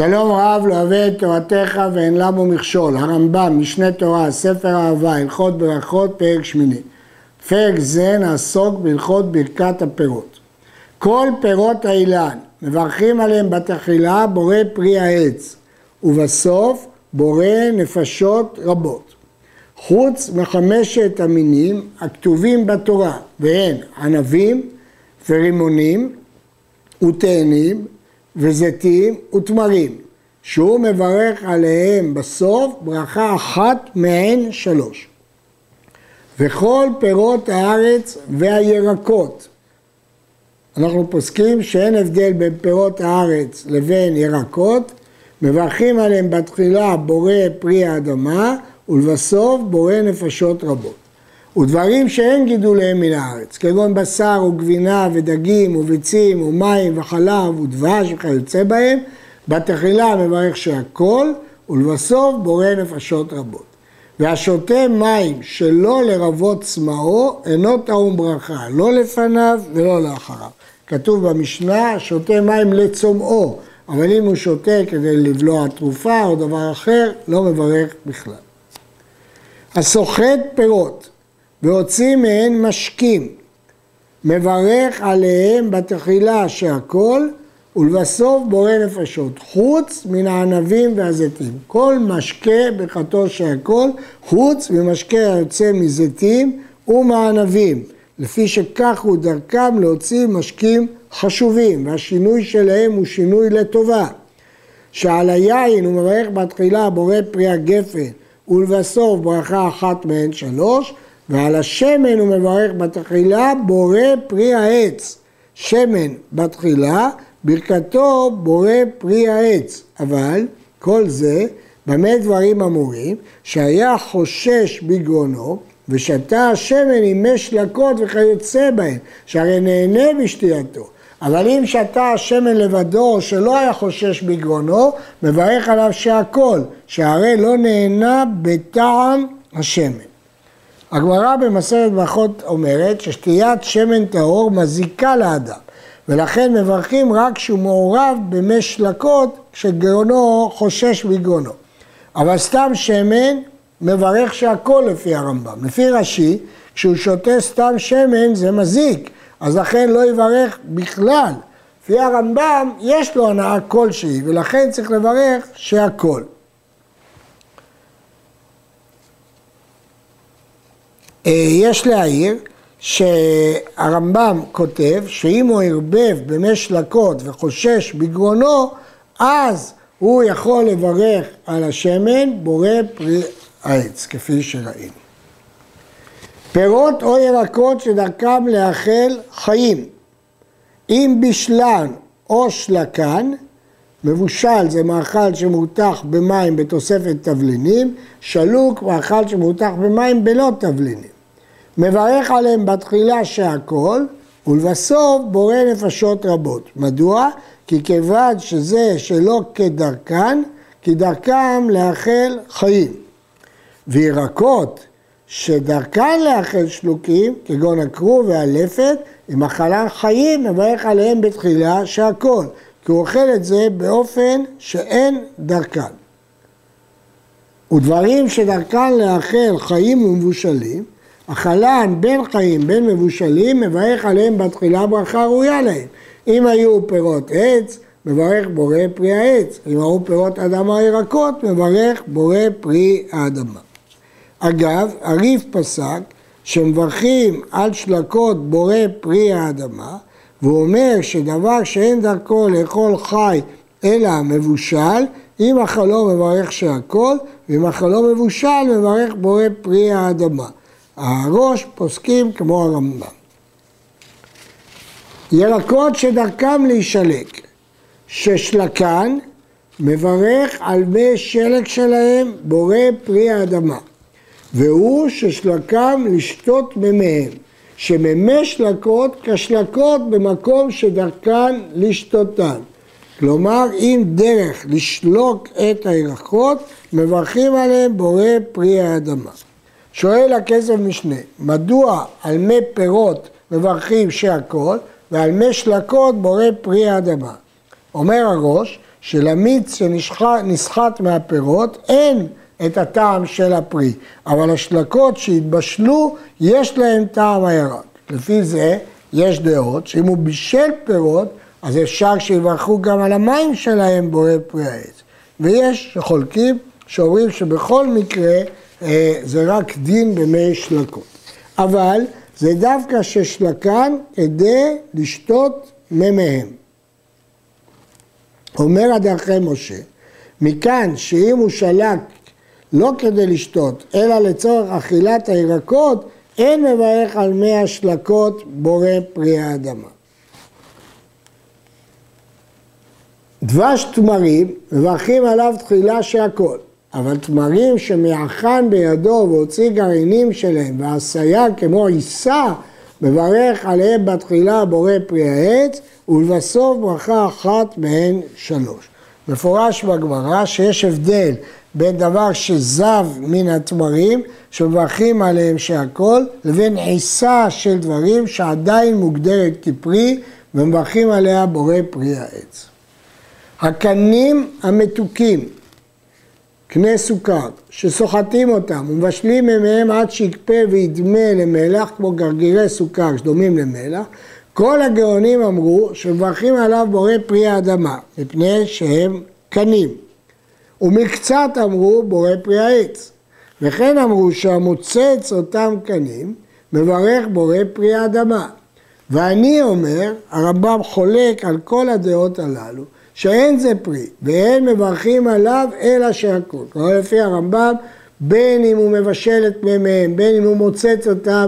שלום רב לא אוהב את תורתך ואין למו מכשול, הרמב"ם, משנה תורה, ספר אהבה, הלכות ברכות, פרק שמיני. פרק זה נעסוק בהלכות ברכת הפירות. כל פירות האילן, מברכים עליהם בתחילה בורא פרי העץ, ובסוף בורא נפשות רבות. חוץ מחמשת המינים הכתובים בתורה, והן ענבים ורימונים ותאנים וזיתים ותמרים, שהוא מברך עליהם בסוף ברכה אחת מהן שלוש. וכל פירות הארץ והירקות. אנחנו פוסקים שאין הבדל בין פירות הארץ לבין ירקות, מברכים עליהם בתחילה בורא פרי האדמה ולבסוף בורא נפשות רבות. ודברים שאין גידוליהם מן הארץ, כגון בשר וגבינה ודגים וביצים ומים וחלב ודבש וכיוצא בהם, בתחילה מברך שהכל, ולבסוף בורא נפשות רבות. והשותה מים שלא לרבות צמאו, אינו טעום ברכה, לא לפניו ולא לאחריו. כתוב במשנה, שותה מים לצומאו, אבל אם הוא שותה כדי לבלוע תרופה או דבר אחר, לא מברך בכלל. הסוחט פירות והוציא מהן משקים, מברך עליהם בתחילה שהכל, ולבסוף בורא נפשות, חוץ מן הענבים והזיתים. כל משקה ברכתו שהכל, חוץ ממשקה היוצא מזיתים ומענבים, לפי שכך הוא דרכם להוציא משקים חשובים, והשינוי שלהם הוא שינוי לטובה. שעל היין הוא מברך בתחילה בורא פרי הגפן, ולבסוף ברכה אחת מהן שלוש, ועל השמן הוא מברך בתחילה בורא פרי העץ. שמן בתחילה, ברכתו בורא פרי העץ. אבל כל זה, במה דברים אמורים? שהיה חושש בגרונו ושתה השמן עם מי שלקות וכיוצא בהם, שהרי נהנה בשתייתו. אבל אם שתה השמן לבדו שלא היה חושש בגרונו, מברך עליו שהכל, שהרי לא נהנה בטעם השמן. הגמרא במסרת ברכות אומרת ששתיית שמן טהור מזיקה לאדם ולכן מברכים רק כשהוא מעורב במי שלקות כשגרונו חושש מגרונו. אבל סתם שמן מברך שהכל לפי הרמב"ם. לפי רש"י, כשהוא שותה סתם שמן זה מזיק, אז לכן לא יברך בכלל. לפי הרמב"ם יש לו הנאה כלשהי ולכן צריך לברך שהכל. יש להעיר שהרמב"ם כותב שאם הוא ערבב במי שלקות וחושש בגרונו, אז הוא יכול לברך על השמן בורא פרי העץ, כפי שראינו. פירות או ירקות שדרכם לאכל חיים, אם בשלן או שלקן, מבושל זה מאכל שמותח במים בתוספת תבלינים, שלוק מאכל שמותח במים בלא תבלינים. מברך עליהם בתחילה שהכל, ולבסוף בורא נפשות רבות. מדוע? כי כיוון שזה שלא כדרכן, כי דרכם לאכל חיים. וירקות שדרכן לאכל שלוקים, כגון הכרוב והלפת, עם אכלן חיים, מברך עליהם בתחילה שהכל. כי הוא אוכל את זה באופן שאין דרכן. ודברים שדרכן לאכל חיים ומבושלים, אכלן בין חיים בין מבושלים, מברך עליהם בתחילה ברכה ראויה להם. אם היו פירות עץ, מברך בורא פרי העץ. אם היו פירות אדמה ירקות, מברך בורא פרי האדמה. אגב, הריף פסק שמברכים על שלקות בורא פרי האדמה, והוא אומר שדבר שאין דרכו לאכול חי אלא מבושל, אם אכלו מברך שהכל, ואם אכלו מבושל מברך בורא פרי האדמה. הראש פוסקים כמו הרמב"ם. ירקות שדרכם להישלק, ששלקן מברך על מי שלג שלהם בורא פרי האדמה, והוא ששלקם לשתות ממיהם. שממי שלקות כשלקות במקום שדרכן לשתותן. כלומר, אם דרך לשלוק את הירקות, מברכים עליהם בורא פרי האדמה. שואל הכסף משנה, מדוע על מי פירות מברכים שהכל, ועל מי שלקות בורא פרי האדמה? אומר הראש, שלמיץ שנסחט מהפירות אין את הטעם של הפרי, אבל השלקות שהתבשלו יש להם טעם הירק. לפי זה יש דעות שאם הוא בישל פירות, אז אפשר שיברכו גם על המים שלהם בורא פרי העץ. ויש שחולקים שאומרים שבכל מקרה זה רק דין במי שלקות. אבל זה דווקא ששלקן כדי לשתות מימיהם. אומר הדרכי משה, מכאן שאם הוא שלק לא כדי לשתות, אלא לצורך אכילת הירקות, אין מברך על מי השלקות בורא פרי האדמה. דבש תמרים, מברכים עליו תחילה שהכל, אבל תמרים שמאחן בידו והוציא גרעינים שלהם ועשיה כמו עיסה, מברך עליהם בתחילה בורא פרי העץ, ולבסוף ברכה אחת מהן שלוש. מפורש בגמרא שיש הבדל בין דבר שזב מן התמרים, שמברכים עליהם שהכל, לבין עיסה של דברים שעדיין מוגדרת כפרי, ומברכים עליה בורא פרי העץ. הקנים המתוקים, קנה סוכר, שסוחטים אותם ומבשלים מהם עד שיקפה וידמה למלח, כמו גרגירי סוכר שדומים למלח, כל הגאונים אמרו שמברכים עליו בורא פרי האדמה, מפני שהם קנים. ומקצת אמרו בורא פרי העץ. וכן אמרו שהמוצץ אותם קנים מברך בורא פרי האדמה. ואני אומר, הרמב"ם חולק על כל הדעות הללו, שאין זה פרי, ואין מברכים עליו אלא שהכול. כלומר לפי הרמב"ם, בין אם הוא מבשל את מימיהם, בין אם הוא מוצץ אותם,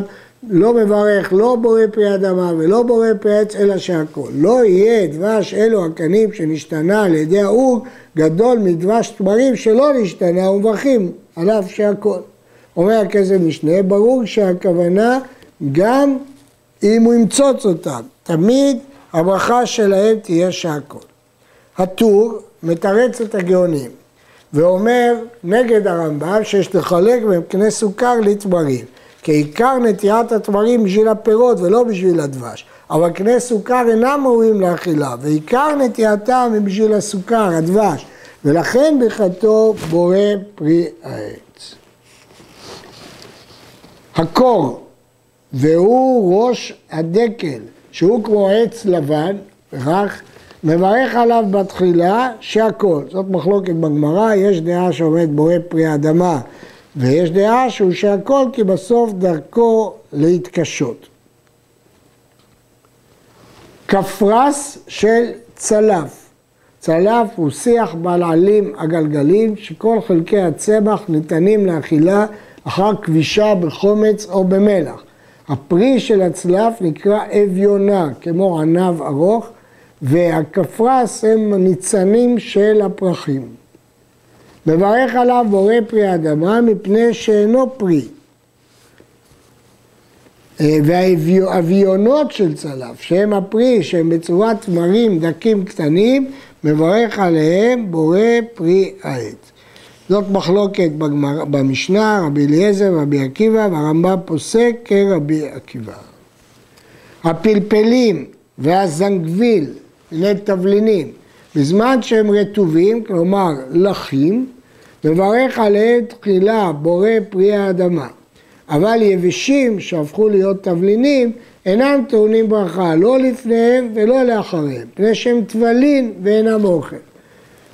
לא מברך לא בורא פרי אדמה ולא בורא פרי עץ, אלא שהכול. לא יהיה דבש אלו הקנים שנשתנה על ידי האור גדול מדבש תמרים שלא נשתנה ומברכים עליו שהכול. אומר הכסף משנה, ברור שהכוונה גם אם הוא ימצוץ אותם, תמיד הברכה שלהם תהיה שהכול. הטור מתרץ את הגאונים ואומר נגד הרמב"ם שיש לחלק בין קנה סוכר לתמרים. כי עיקר נטיית התמרים בשביל הפירות ולא בשביל הדבש. אבל קנה סוכר אינם ראויים לאכילה, ועיקר נטייתם היא בשביל הסוכר, הדבש. ולכן ברכתו בורא פרי העץ. הקור, והוא ראש הדקל, שהוא כמו עץ לבן, רך, מברך עליו בתחילה שהכל. זאת מחלוקת בגמרא, יש דעה שעומד בורא פרי אדמה ויש דעה שהוא שהכל כי בסוף דרכו להתקשות. כפרס של צלף. צלף הוא שיח בעל עלים הגלגלים שכל חלקי הצמח ניתנים לאכילה אחר כבישה בחומץ או במלח. הפרי של הצלף נקרא אביונה, כמו ענב ארוך, והכפרס הם ניצנים של הפרחים. מברך עליו בורא פרי האדמה מפני שאינו פרי. אה, והאביונות של צלף, שהם הפרי, שהם בצורת תמרים דקים קטנים, מברך עליהם בורא פרי העץ. זאת מחלוקת בגמר, במשנה, רבי אליעזר ורבי עקיבא, והרמב"ם פוסק כרבי עקיבא. הפלפלים והזנגוויל, מיני תבלינים, בזמן שהם רטובים, כלומר לחים, מברך עליהם תחילה בורא פרי האדמה. אבל יבשים שהפכו להיות תבלינים אינם טעונים ברכה, לא לפניהם ולא לאחריהם, פני שהם טבלין ואינם אוכל.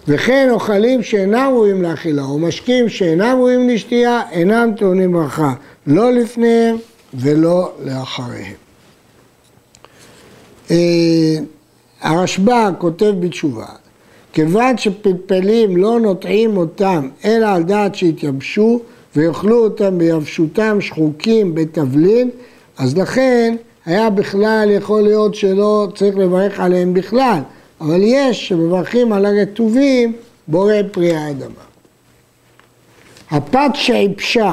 וכן אוכלים שאינם ראויים לאכילה, או משקים שאינם ראויים לשתייה, אינם טעונים ברכה, לא לפניהם ולא לאחריהם. הרשב"א כותב בתשובה, כיוון שפלפלים לא נוטעים אותם אלא על דעת שהתייבשו ויאכלו אותם ביבשותם שחוקים בתבלין, אז לכן היה בכלל יכול להיות שלא צריך לברך עליהם בכלל, אבל יש שמברכים על הרטובים בורא פרי האדמה. הפת שעיבשה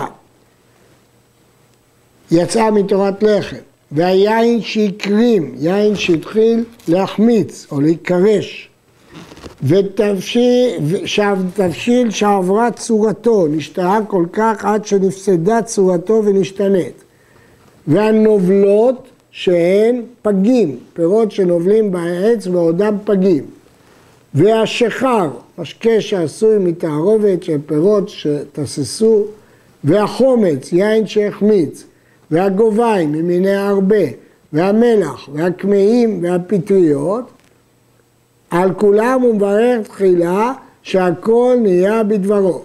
יצאה מתורת לחם, והיין שהקרים, יין שהתחיל להחמיץ או להיקרש, ותבשיל שעברה צורתו, נשתהה כל כך עד שנפסדה צורתו ונשתנית. והנובלות שהן פגים, פירות שנובלים בעץ ועודם פגים. והשחר, משקה שעשוי מתערובת של פירות שתססו, והחומץ, יין שהחמיץ, והגוביים ממיני הרבה, והמלח, והקמעים והפטריות, על כולם הוא מברך תחילה שהכל נהיה בדברו.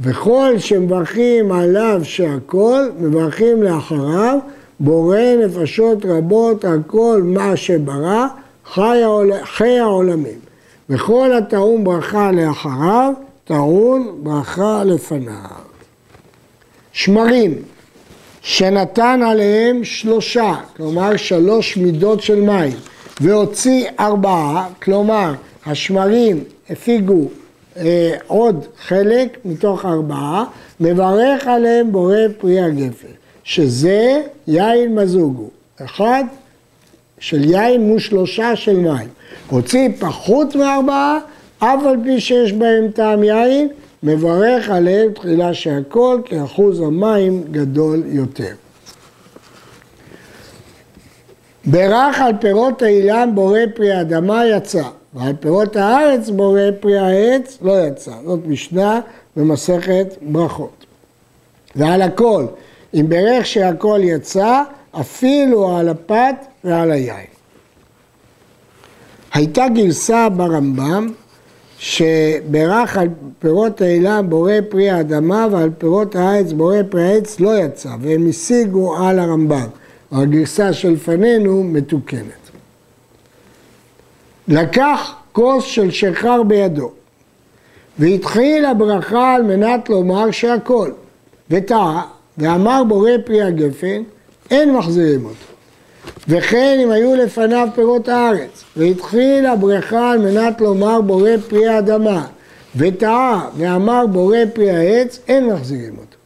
וכל שמברכים עליו שהכל, מברכים לאחריו, בורא נפשות רבות על כל מה שברא, חי, העול... חי העולמים. וכל הטעון ברכה לאחריו, טעון ברכה לפניו. שמרים, שנתן עליהם שלושה, כלומר שלוש מידות של מים, והוציא ארבעה, כלומר השמרים הפיגו אה, עוד חלק מתוך ארבעה, מברך עליהם בורא פרי הגפן, שזה יין מזוגו, אחד של יין מול שלושה של מים. הוציא פחות מארבעה, אף על פי שיש בהם טעם יין, מברך עליהם תחילה שהכל, כי אחוז המים גדול יותר. ברך על פירות האילן בורא פרי האדמה יצא, ועל פירות הארץ בורא פרי העץ לא יצא. זאת משנה במסכת ברכות. ועל הכל, אם ברך שהכל יצא, אפילו על הפת ועל היין. הייתה גרסה ברמב"ם שברך על פירות האילם בורא פרי האדמה ועל פירות הארץ בורא פרי העץ לא יצא והם השיגו על הרמב"ם. הגרסה שלפנינו מתוקנת. לקח כוס של שחר בידו והתחיל הברכה על מנת לומר שהכל וטעה ואמר בורא פרי הגפן אין מחזירים אותו וכן אם היו לפניו פירות הארץ, והתחיל הברכה על מנת לומר בורא פרי האדמה, וטעה ואמר בורא פרי העץ, אין מחזירים אותו.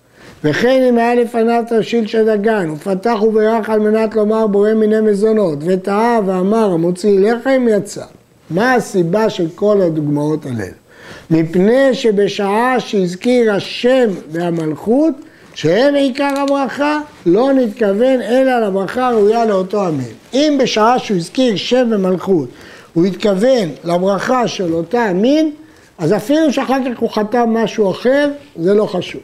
וכן אם היה לפניו תרשיל של דגן, ופתח וברך על מנת לומר בורא מיני מזונות, וטעה ואמר המוציא לחם, יצא. מה הסיבה של כל הדוגמאות הללו? מפני שבשעה שהזכיר השם והמלכות, שהם עיקר הברכה, לא נתכוון אלא לברכה הראויה לאותו המין. אם בשעה שהוא הזכיר שם ומלכות, הוא התכוון לברכה של אותה המין, אז אפילו שאחר כך הוא חתם משהו אחר, זה לא חשוב.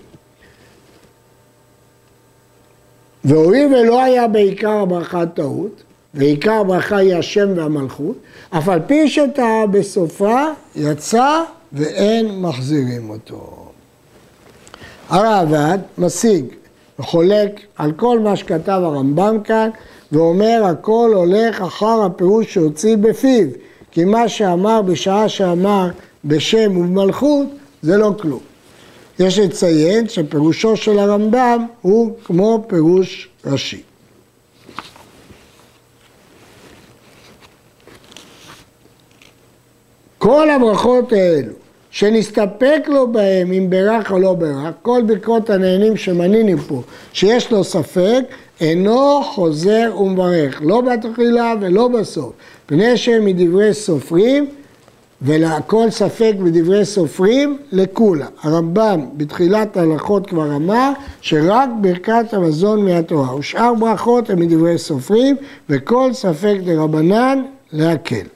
והואיל ולא היה בעיקר הברכה טעות, ועיקר הברכה היא השם והמלכות, אף על פי שטעה בסופה, יצא ואין מחזירים אותו. הרעב"ד משיג וחולק על כל מה שכתב הרמב"ם כאן ואומר הכל הולך אחר הפירוש שהוציא בפיו כי מה שאמר בשעה שאמר בשם ובמלכות זה לא כלום. יש לציין שפירושו של הרמב"ם הוא כמו פירוש ראשי. כל הברכות האלו שנסתפק לו בהם אם ברך או לא ברך, כל ברכות הנהנים שמנינו פה, שיש לו ספק, אינו חוזר ומברך, לא בתחילה ולא בסוף, פני שהם מדברי סופרים, ולכל ספק בדברי סופרים, לכולה. הרמב"ם בתחילת ההלכות כבר אמר שרק ברכת המזון מהתורה, ושאר ברכות הם מדברי סופרים, וכל ספק דרבנן להקל.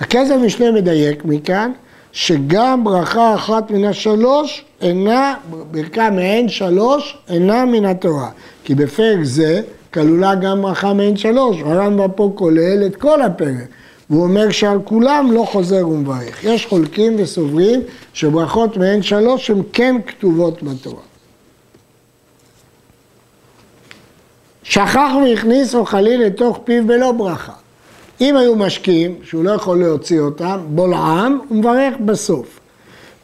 הכסף משנה מדייק מכאן שגם ברכה אחת מן השלוש אינה, ברכה מעין שלוש אינה מן התורה. כי בפרק זה כלולה גם ברכה מעין שלוש, הרמב"ם פה כולל את כל הפרק. והוא אומר שעל כולם לא חוזר ומברך. יש חולקים וסוברים שברכות מעין שלוש הן כן כתובות בתורה. שכח והכניס אוכלים לתוך פיו בלא ברכה. אם היו משקים, שהוא לא יכול להוציא אותם, בולעם, הוא מברך בסוף.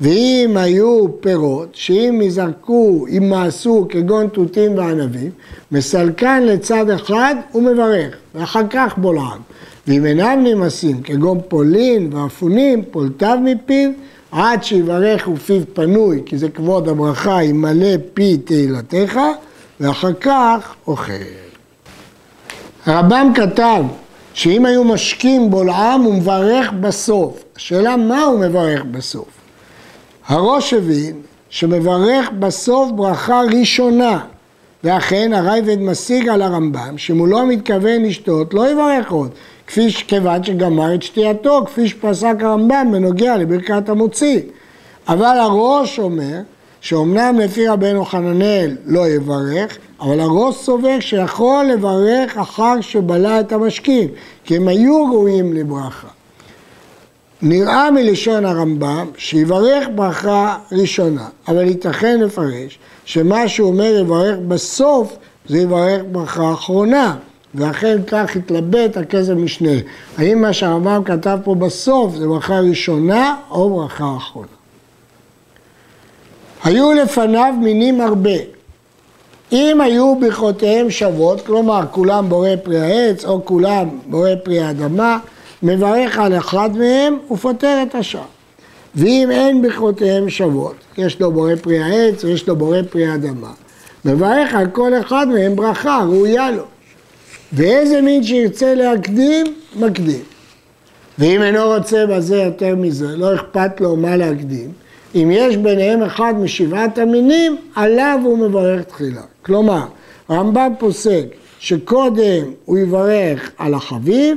ואם היו פירות, שאם יזרקו, אם מעשו כגון תותים וענבים, מסלקן לצד אחד הוא מברך, ואחר כך בולעם. ואם אינם נמסים, כגון פולין ואפונים, פולטיו מפיו, עד שיברך ופיו פנוי, כי זה כבוד הברכה, ימלא פי תהילתך, ואחר כך אוכל. הרמב"ם כתב שאם היו משקים בולעם הוא מברך בסוף. השאלה מה הוא מברך בסוף. הראש הבין שמברך בסוף ברכה ראשונה, ואכן הרייבד משיג על הרמב"ם, שאם הוא לא מתכוון לשתות, לא יברך עוד, כפי שכיוון שגמר את שתייתו, כפי שפסק הרמב"ם בנוגע לברכת המוציא. אבל הראש אומר שאומנם לפי רבנו חננאל לא יברך, אבל הראש סובר שיכול לברך אחר שבלע את המשקים, כי הם היו ראויים לברכה. נראה מלשון הרמב"ם שיברך ברכה ראשונה, אבל ייתכן לפרש שמה שהוא אומר יברך בסוף זה יברך ברכה אחרונה, ואכן כך התלבט הכסף משנה. האם מה שהרמב"ם כתב פה בסוף זה ברכה ראשונה או ברכה אחרונה? היו לפניו מינים הרבה. אם היו ברכותיהם שוות, כלומר כולם בורא פרי העץ או כולם בורא פרי האדמה, מברך על אחד מהם ופותר את השאר. ואם אין ברכותיהם שוות, יש לו בורא פרי העץ ויש לו בורא פרי האדמה, מברך על כל אחד מהם ברכה ראויה לו. ואיזה מין שירצה להקדים, מקדים. ואם אינו רוצה בזה יותר מזה, לא אכפת לו מה להקדים, אם יש ביניהם אחד משבעת המינים, עליו הוא מברך תחילה. כלומר, הרמב"ם פוסק שקודם הוא יברך על החביב,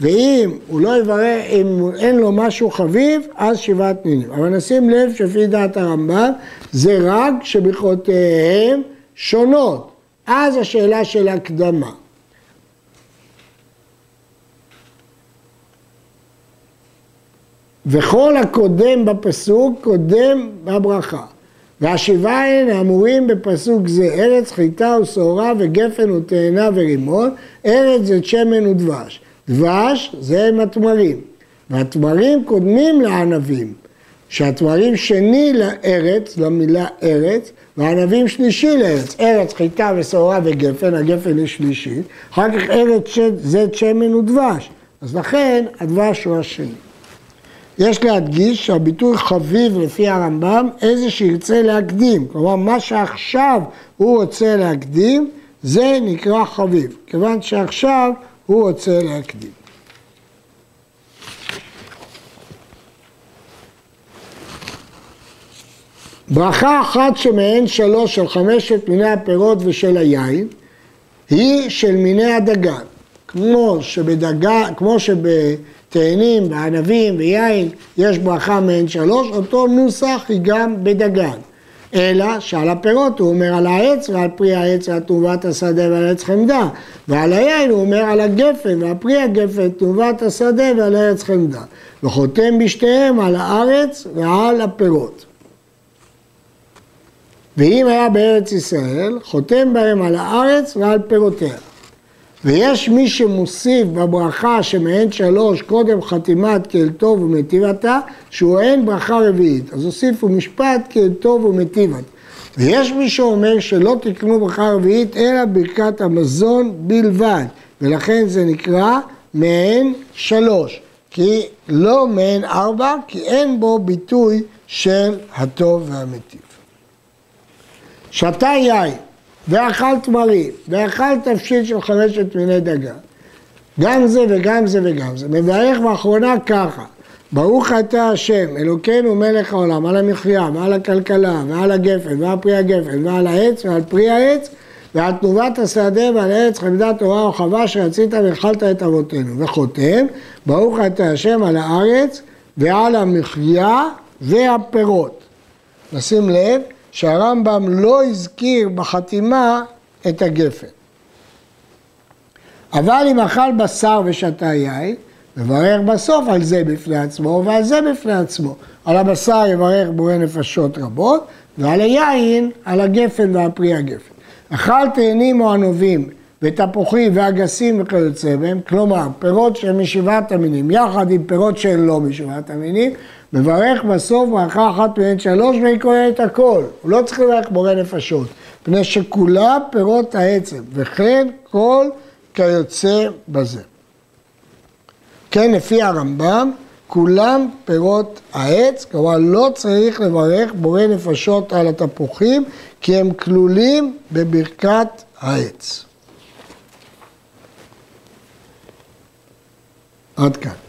ואם הוא לא יברך, אם אין לו משהו חביב, אז שבעת מינים. אבל נשים לב שלפי דעת הרמב"ם, זה רק שברכותיהם שונות. אז השאלה של הקדמה. וכל הקודם בפסוק קודם בברכה. והשבעה הן האמורים בפסוק זה ארץ חיטה ושעורה וגפן ותאנה ורימון, ארץ זה שמן ודבש. דבש זה הם התמרים, והתמרים קודמים לענבים, שהתמרים שני לארץ, למילה ארץ, והענבים שלישי לארץ, ארץ חיטה ושעורה וגפן, הגפן היא שלישית, אחר כך ארץ זית שמן ודבש, אז לכן הדבש הוא השני. יש להדגיש שהביטוי חביב לפי הרמב"ם, איזה שירצה להקדים, כלומר מה שעכשיו הוא רוצה להקדים, זה נקרא חביב, כיוון שעכשיו הוא רוצה להקדים. ברכה אחת שמהן שלוש של חמשת מיני הפירות ושל היין, היא של מיני הדגן. כמו שבדגן, כמו שב... תאנים וענבים ויין, יש ברכה מעין שלוש, אותו נוסח היא גם בדגן. אלא שעל הפירות הוא אומר על העץ ועל פרי העץ ועל תנובת השדה ועל עץ חמדה ועל היין הוא אומר על הגפן ועל פרי הגפן, תנובת השדה ועל עץ חמדה וחותם בשתיהם על הארץ ועל הפירות. ואם היה בארץ ישראל, חותם בהם על הארץ ועל פירותיה. ויש מי שמוסיף בברכה שמעין שלוש קודם חתימת כל טוב ומטיבתה, שהוא אין ברכה רביעית. אז הוסיפו משפט כל טוב ומטיבת. ויש מי שאומר שלא תקנו ברכה רביעית אלא ברכת המזון בלבד, ולכן זה נקרא מעין שלוש, כי לא מעין ארבע, כי אין בו ביטוי של הטוב והמטיב. שתה יין ואכל תמרים, ואכל תבשיל של חמשת מיני דגה. גם זה וגם זה וגם זה. מברך באחרונה ככה, ברוך אתה השם, אלוקינו מלך העולם, על המחיה ועל הכלכלה ועל הגפן ועל פרי הגפן ועל העץ ועל פרי העץ ועל תנובת השדה ועל ארץ חמדת תורה וחווה שרצית ואכלת את אבותינו. וחותם, ברוך אתה השם על הארץ ועל המחיה והפירות. נשים לב שהרמב"ם לא הזכיר בחתימה את הגפן. אבל אם אכל בשר ושתה יין, מברך בסוף על זה בפני עצמו ועל זה בפני עצמו. על הבשר יברך בורא נפשות רבות, ועל היין, על הגפן ועל פרי הגפן. אכל תאנים או ענובים ותפוחים ואגסים וכיוצא בהם, כלומר פירות שהם משבעת המינים, יחד עם פירות שהם לא משבעת המינים, מברך בסוף ברכה אחת מהן שלוש והיא כוללת הכל, הוא לא צריך לברך בורא נפשות, מפני שכולה פירות העצם, וכן כל כיוצא בזה. כן, לפי הרמב"ם, כולם פירות העץ, כלומר לא צריך לברך בורא נפשות על התפוחים, כי הם כלולים בברכת העץ. עד כאן.